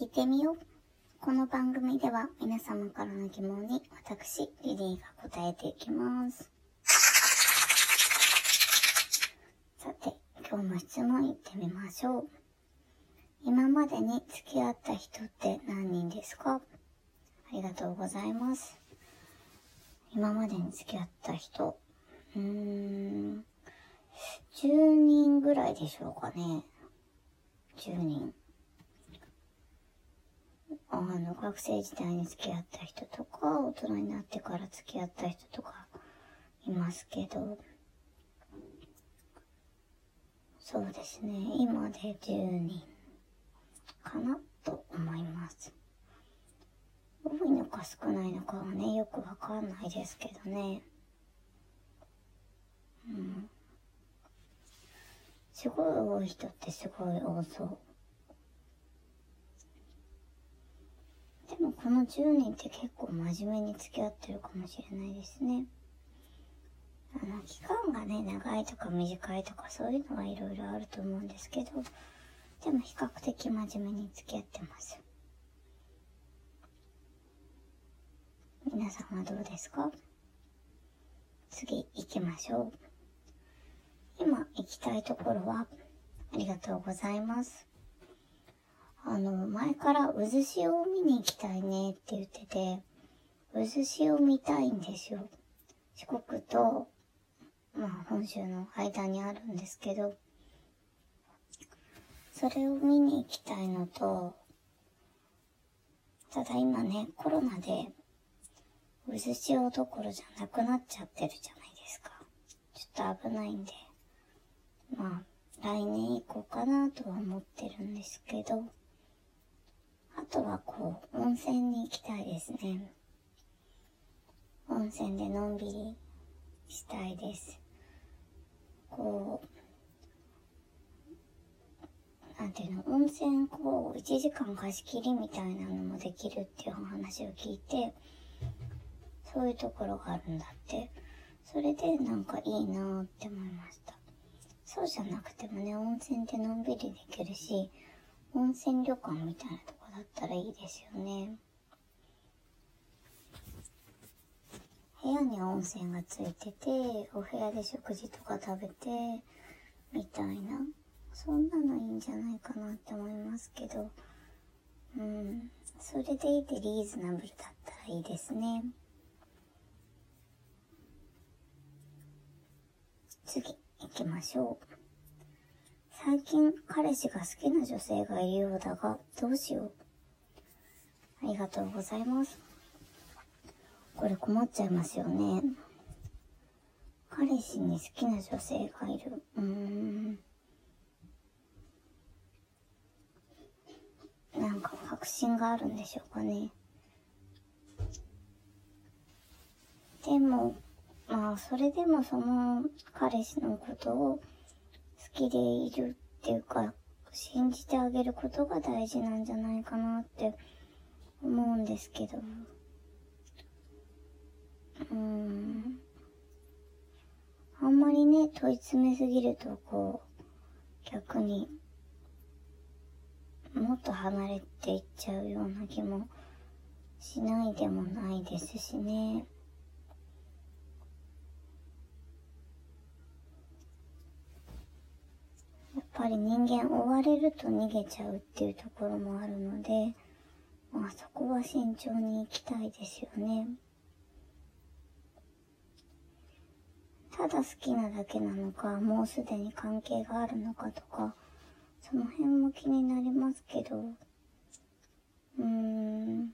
聞いてみよう。この番組では皆様からの疑問に私、リリーが答えていきます。さて、今日も質問いってみましょう。今までに付き合った人って何人ですか？ありがとうございます。今までに付き合った人、うーん、10人ぐらいでしょうかね。10人。あの、学生時代に付き合った人とか、大人になってから付き合った人とかいますけど、そうですね、今で10人かなと思います。多いのか少ないのかはね、よくわかんないですけどね。うん。すごい多い人ってすごい多そう。でもこの10人って結構真面目に付き合ってるかもしれないですね。あの、期間がね、長いとか短いとかそういうのはいろいろあると思うんですけど、でも比較的真面目に付き合ってます。皆さんはどうですか？次行きましょう。今行きたいところは、ありがとうございます。あの、前から渦潮を見に行きたいねって言ってて、渦潮見たいんですよ。四国と、まあ本州の間にあるんですけど、それを見に行きたいのと、ただ今ね、コロナで、渦潮どころじゃなくなっちゃってるじゃないですか。ちょっと危ないんで、まあ、来年行こうかなとは思ってるんですけど、とはこう、温泉に行きたいですね。温泉でのんびりしたいです。こう、なんていうの、温泉こう、1時間貸し切りみたいなのもできるっていう話を聞いて、そういうところがあるんだって。それでなんかいいなーって思いました。そうじゃなくてもね、温泉でのんびりできるし、温泉旅館みたいなとこだったらいいですよね。部屋に温泉がついてて、お部屋で食事とか食べて、みたいな。そんなのいいんじゃないかなって思いますけど。うん。それでいてリーズナブルだったらいいですね。次、行きましょう。最近彼氏が好きな女性がいるようだが、どうしよう。ありがとうございます。これ困っちゃいますよね。彼氏に好きな女性がいる。うーん。なんか確信があるんでしょうかね。でも、まあ、それでもその彼氏のことを好きでいるっていうか、信じてあげることが大事なんじゃないかなって思うんですけど。うん。あんまりね、問い詰めすぎると、こう、逆に、もっと離れていっちゃうような気もしないでもないですしね。やっぱり人間追われると逃げちゃうっていうところもあるので、まあそこは慎重に行きたいですよね。ただ好きなだけなのか、もうすでに関係があるのかとか、その辺も気になりますけど、うーん。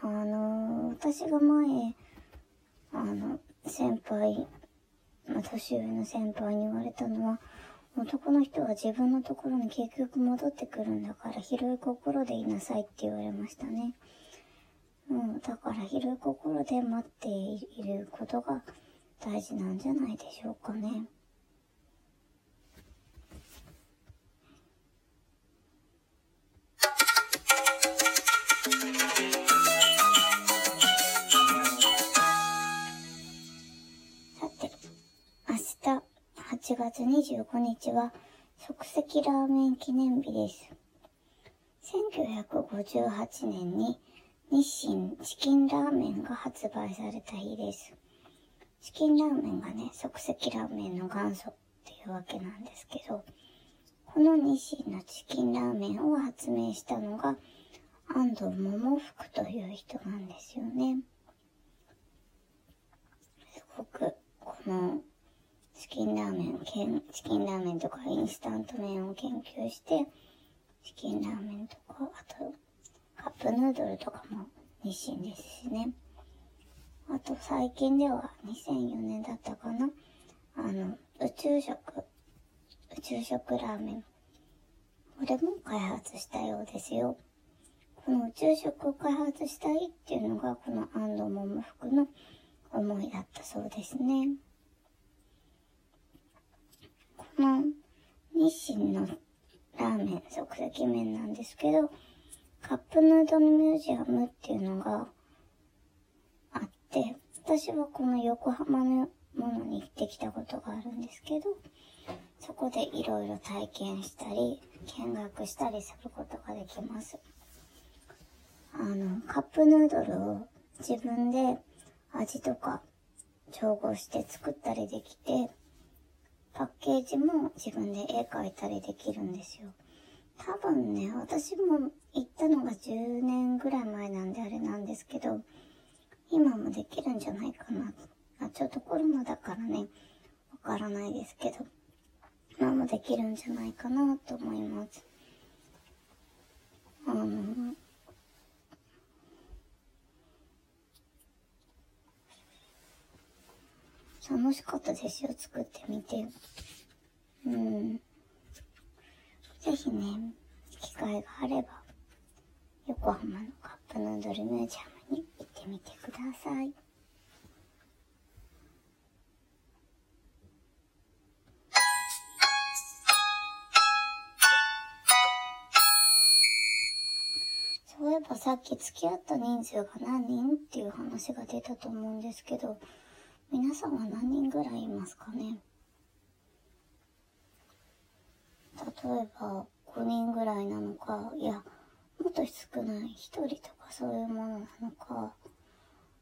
あの、私が前、あの、先輩、年上の先輩に言われたのは、男の人は自分のところに結局戻ってくるんだから、広い心でいなさいって言われましたね。うん、だから広い心で待っていることが大事なんじゃないでしょうかね。さて、明日7月25日は即席ラーメン記念日です。1958年に日清チキンラーメンが発売された日です。チキンラーメンがね、即席ラーメンの元祖っていうわけなんですけど、この日清のチキンラーメンを発明したのが安藤桃福という人なんですよね。すごく、このチキンラーメン、チキンラーメンとかインスタント麺を研究して、チキンラーメンとか、あと、カップヌードルとかも日清ですしね。あと最近では2004年だったかな。あの、宇宙食、宇宙食ラーメン。これも開発したようですよ。この宇宙食を開発したいっていうのが、この安藤桃福の思いだったそうですね。の日清のラーメン、即席麺なんですけど、カップヌードルミュージアムっていうのがあって、私はこの横浜のものに行ってきたことがあるんですけど、そこでいろいろ体験したり、見学したりすることができます。あの、カップヌードルを自分で味とか調合して作ったりできて、パッケージも自分で絵描いたりできるんですよ。多分ね、私も行ったのが10年ぐらい前なんであれなんですけど、今もできるんじゃないかな。あ、ちょっとコロナだからね、わからないですけど、今もできるんじゃないかなと思います。あの、楽しかったですよ、作ってみて。うん。ぜひね、機会があれば、横浜のカップヌードルミュージアムに行ってみてください。そういえばさっき付き合った人数が何人っていう話が出たと思うんですけど、皆さんは何人ぐらいいますかね？例えば5人ぐらいなのか、いや、もっと少ない1人とかそういうものなのか、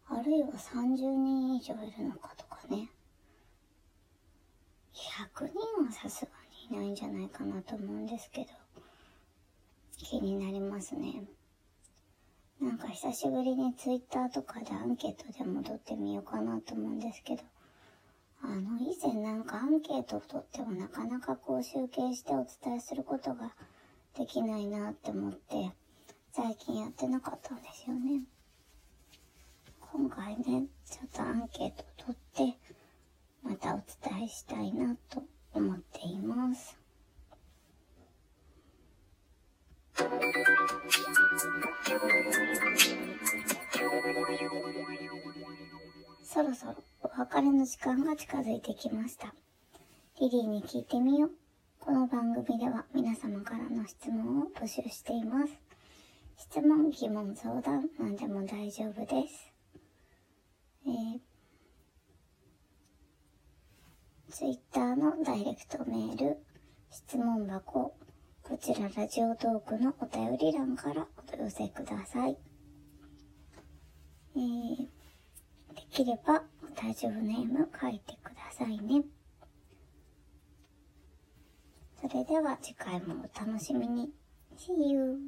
あるいは30人以上いるのかとかね。100人はさすがにいないんじゃないかなと思うんですけど、気になりますね。なんか久しぶりにツイッターとかでアンケートで戻ってみようかなと思うんですけど、あの、以前なんかアンケートを取ってもなかなかこう集計してお伝えすることができないなって思って、最近やってなかったんですよね。今回ね、ちょっとアンケートを取って、またお伝えしたいなと思っています。そろそろお別れの時間が近づいてきました。リリーに聞いてみよう。この番組では皆様からの質問を募集しています。質問、疑問、相談、何でも大丈夫です。えー、Twitter のダイレクトメール、質問箱、こちらラジオトークのお便り欄からお寄せください。えー、できれば大丈夫ネーム書いてくださいね。それでは次回もお楽しみに。See you!